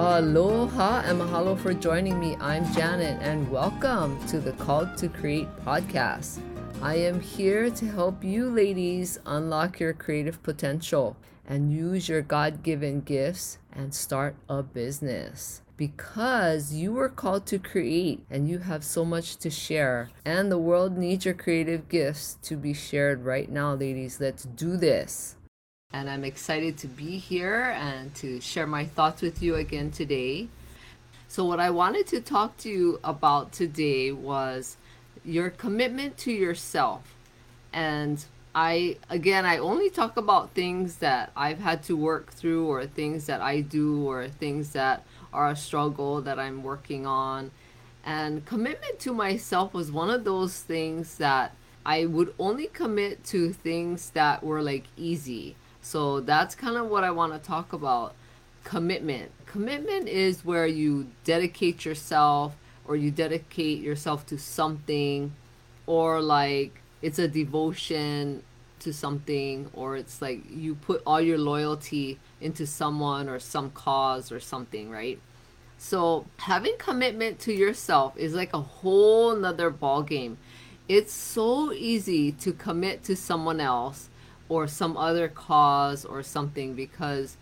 Aloha and mahalo for joining me. I'm Janet and welcome to the Called to Create podcast. I am here to help you ladies unlock your creative potential and use your God given gifts and start a business. Because you were called to create and you have so much to share, and the world needs your creative gifts to be shared right now, ladies. Let's do this. And I'm excited to be here and to share my thoughts with you again today. So, what I wanted to talk to you about today was your commitment to yourself. And I, again, I only talk about things that I've had to work through, or things that I do, or things that are a struggle that I'm working on. And commitment to myself was one of those things that I would only commit to things that were like easy so that's kind of what I want to talk about commitment. Commitment is where you dedicate yourself or you dedicate yourself to something or like it's a devotion to something or it's like you put all your loyalty into someone or some cause or something, right? So having commitment to yourself is like a whole nother ball game. It's so easy to commit to someone else or some other cause or something because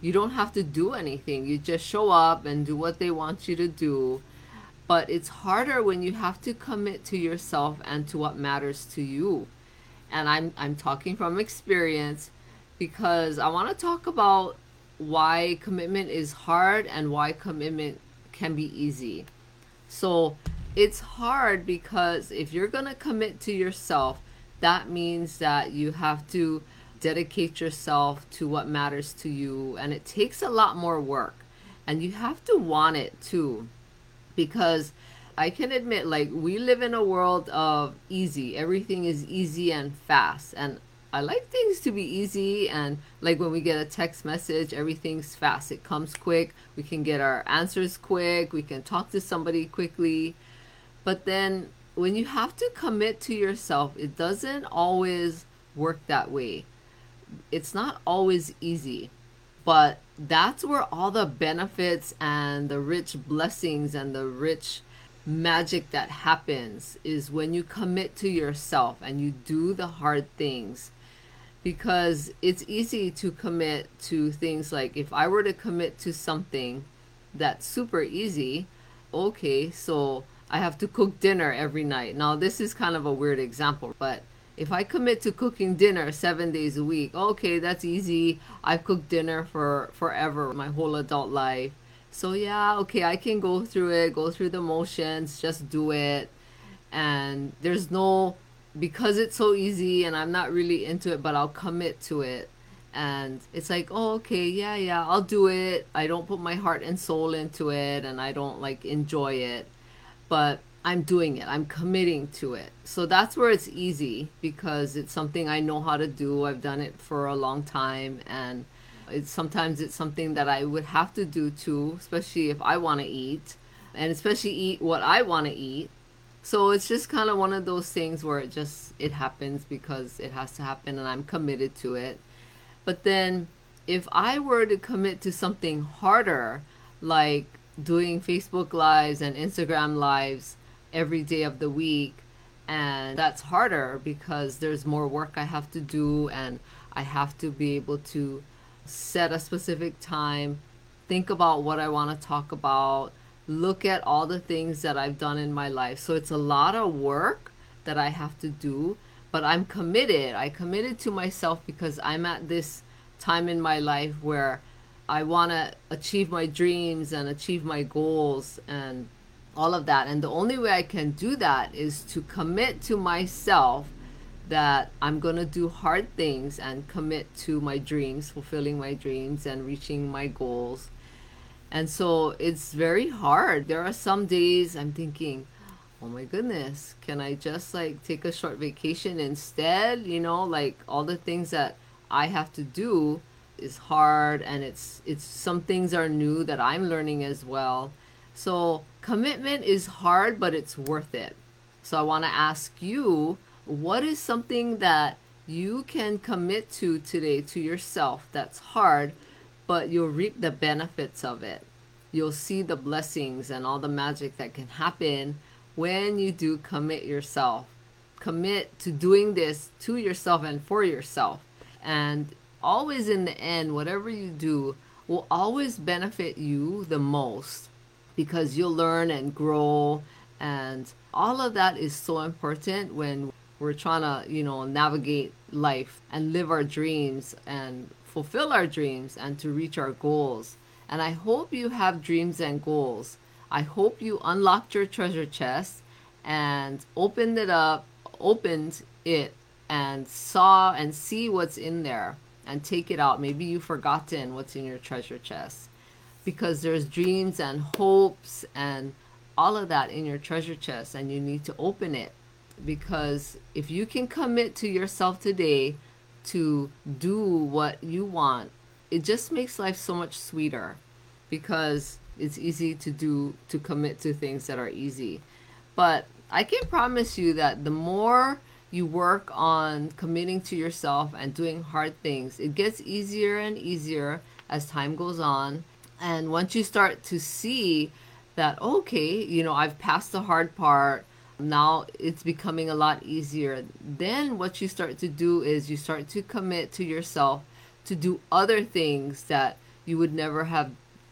you don't have to do anything. You just show up and do what they want you to do. But it's harder when you have to commit to yourself and to what matters to you. And I'm I'm talking from experience because I want to talk about why commitment is hard and why commitment can be easy. So, it's hard because if you're going to commit to yourself, that means that you have to dedicate yourself to what matters to you and it takes a lot more work. And you have to want it too because I can admit like we live in a world of easy. Everything is easy and fast. And I like things to be easy and like when we get a text message everything's fast. It comes quick. We can get our answers quick. We can talk to somebody quickly. But then when you have to commit to yourself, it doesn't always work that way. It's not always easy, but that's where all the benefits and the rich blessings and the rich magic that happens is when you commit to yourself and you do the hard things because it's easy to commit to things like if I were to commit to something that's super easy, okay, so I have to cook dinner every night. Now, this is kind of a weird example, but if I commit to cooking dinner seven days a week, okay, that's easy. I've cooked dinner for forever, my whole adult life. So, yeah, okay, I can go through it, go through the motions, just do it. And there's no, because it's so easy and I'm not really into it, but I'll commit to it. And it's like, oh, okay, yeah, yeah, I'll do it. I don't put my heart and soul into it and I don't like enjoy it but I'm doing it. I'm committing to it. So that's where it's easy because it's something I know how to do. I've done it for a long time and it's sometimes it's something that I would have to do too, especially if I want to eat and especially eat what I want to eat. So it's just kind of one of those things where it just it happens because it has to happen and I'm committed to it. But then if I were to commit to something harder like doing Facebook lives and Instagram lives every day of the week. And that's harder because there's more work I have to do and I have to be able to set a specific time, think about what I want to talk about, look at all the things that I've done in my life. So it's a lot of work that I have to do, but I'm committed. I committed to myself because I'm at this time in my life where I want to achieve my dreams and achieve my goals and all of that. And the only way I can do that is to commit to myself that I'm going to do hard things and commit to my dreams, fulfilling my dreams and reaching my goals. And so it's very hard. There are some days I'm thinking, oh my goodness, can I just like take a short vacation instead? You know, like all the things that I have to do is hard and it's it's some things are new that I'm learning as well. So commitment is hard but it's worth it. So I want to ask you what is something that you can commit to today to yourself that's hard but you'll reap the benefits of it. you'll see the blessings and all the magic that can happen when you do commit yourself. Commit to doing this to yourself and for yourself. And always in the end, whatever you do will always benefit you the most because you'll learn and grow. And all of that is so important when we're trying to, you know, navigate life and live our dreams and fulfill our dreams and to reach our goals. And I hope you have dreams and goals. I hope you unlocked your treasure chest and opened it up, opened it and saw and see what's in there and take it out. Maybe you've forgotten what's in your treasure chest. Because there's dreams and hopes and all of that in your treasure chest and you need to open it. Because if you can commit to yourself today to do what you want it just makes life so much sweeter. Because it's easy to do to commit to things that are easy. But i can promise you that the more you work on committing to yourself and doing hard things. It gets easier and easier as time goes on. And once you start to see that okay you know i've passed the hard part now it's becoming a lot easier then what you start to do is you start to commit to yourself to do other things that you would never have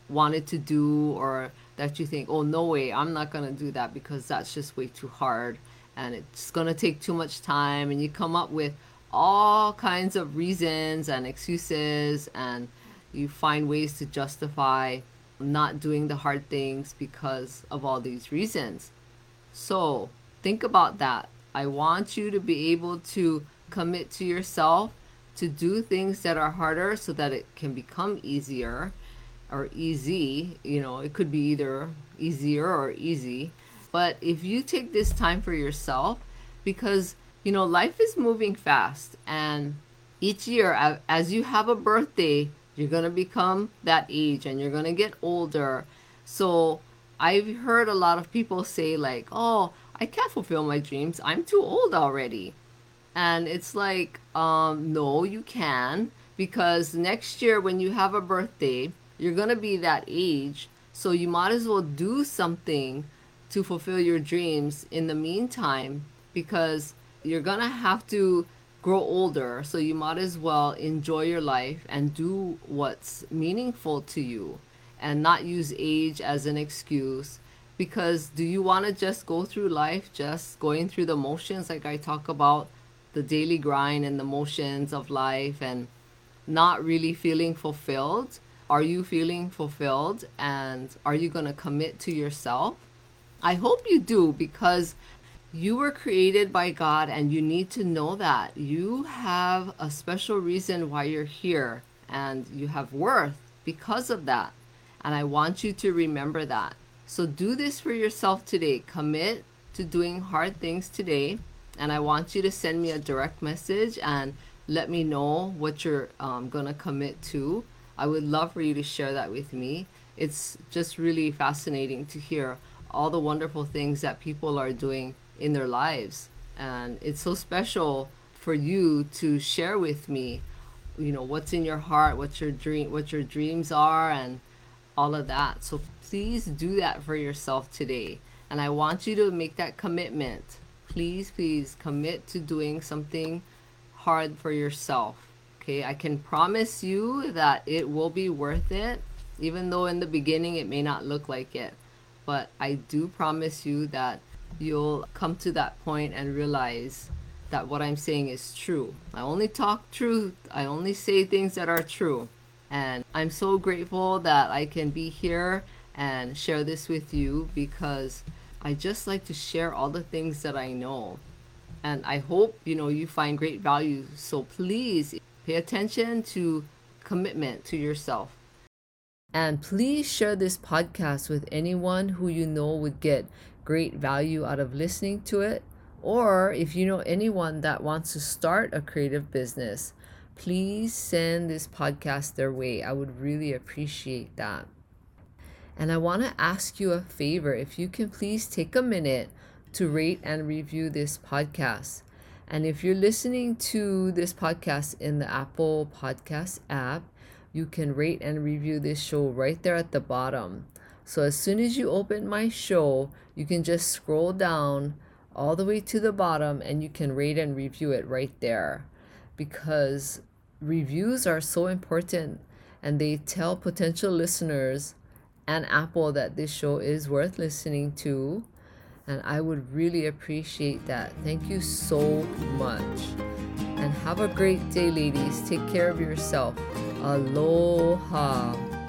wanted to do or that you think oh no way i'm not going to do that because that's just way too hard and it's going to take too much time and you come up with all kinds of reasons and excuses and you find ways to justify not doing the hard things because of all these reasons so think about that. I want you to be able to commit to yourself to do things that are harder so that it can become easier or easy. You know, it could be either easier or easy. But if you take this time for yourself, because, you know, life is moving fast and each year, as you have a birthday, you're to become that age and you're to get older. So I've heard a lot of people say, like, oh, I can't fulfill my dreams. I'm too old already. And it's like, um, no, you can. Because next year, when you have a birthday, you're to be that age. So you might as well do something to fulfill your dreams in the meantime. Because you're going to have to grow older. So you might as well enjoy your life and do what's meaningful to you and not use age as an excuse because do you want to just go through life just going through the motions like I talk about the daily grind and the motions of life and not really feeling fulfilled? Are you feeling fulfilled and are you going to commit to yourself? I hope you do because you were created by God and you need to know that. You have a special reason why you're here and you have worth because of that. And I want you to remember that. So do this for yourself today. Commit to doing hard things today. And I want you to send me a direct message and let me know what you're um, going to commit to. I would love for you to share that with me. It's just really fascinating to hear all the wonderful things that people are doing in their lives. And it's so special for you to share with me, you know, what's in your heart, what your dream, what your dreams are, and all of that. So please do that for yourself today. And I want you to make that commitment. Please, please commit to doing something hard for yourself. Okay, I can promise you that it will be worth it, even though in the beginning it may not look like it. But I do promise you that you'll come to that point and realize that what I'm saying is true. I only talk truth, I only say things that are true. And I'm so grateful that I can be here and share this with you because I just like to share all the things that I know. And I hope, you know, you find great value. So please pay attention to commitment to yourself. And please share this podcast with anyone who you know would get great value out of listening to it. Or if you know anyone that wants to start a creative business, please send this podcast their way. I would really appreciate that. And I want to ask you a favor if you can please take a minute to rate and review this podcast. And if you're listening to this podcast in the Apple Podcast app, you can rate and review this show right there at the bottom. So as soon as you open my show, you can just scroll down all the way to the bottom and you can rate and review it right there because reviews are so important and they tell potential listeners and Apple that this show is worth listening to. And I would really appreciate that. Thank you so much. And have a great day, ladies. Take care of yourself. Aloha.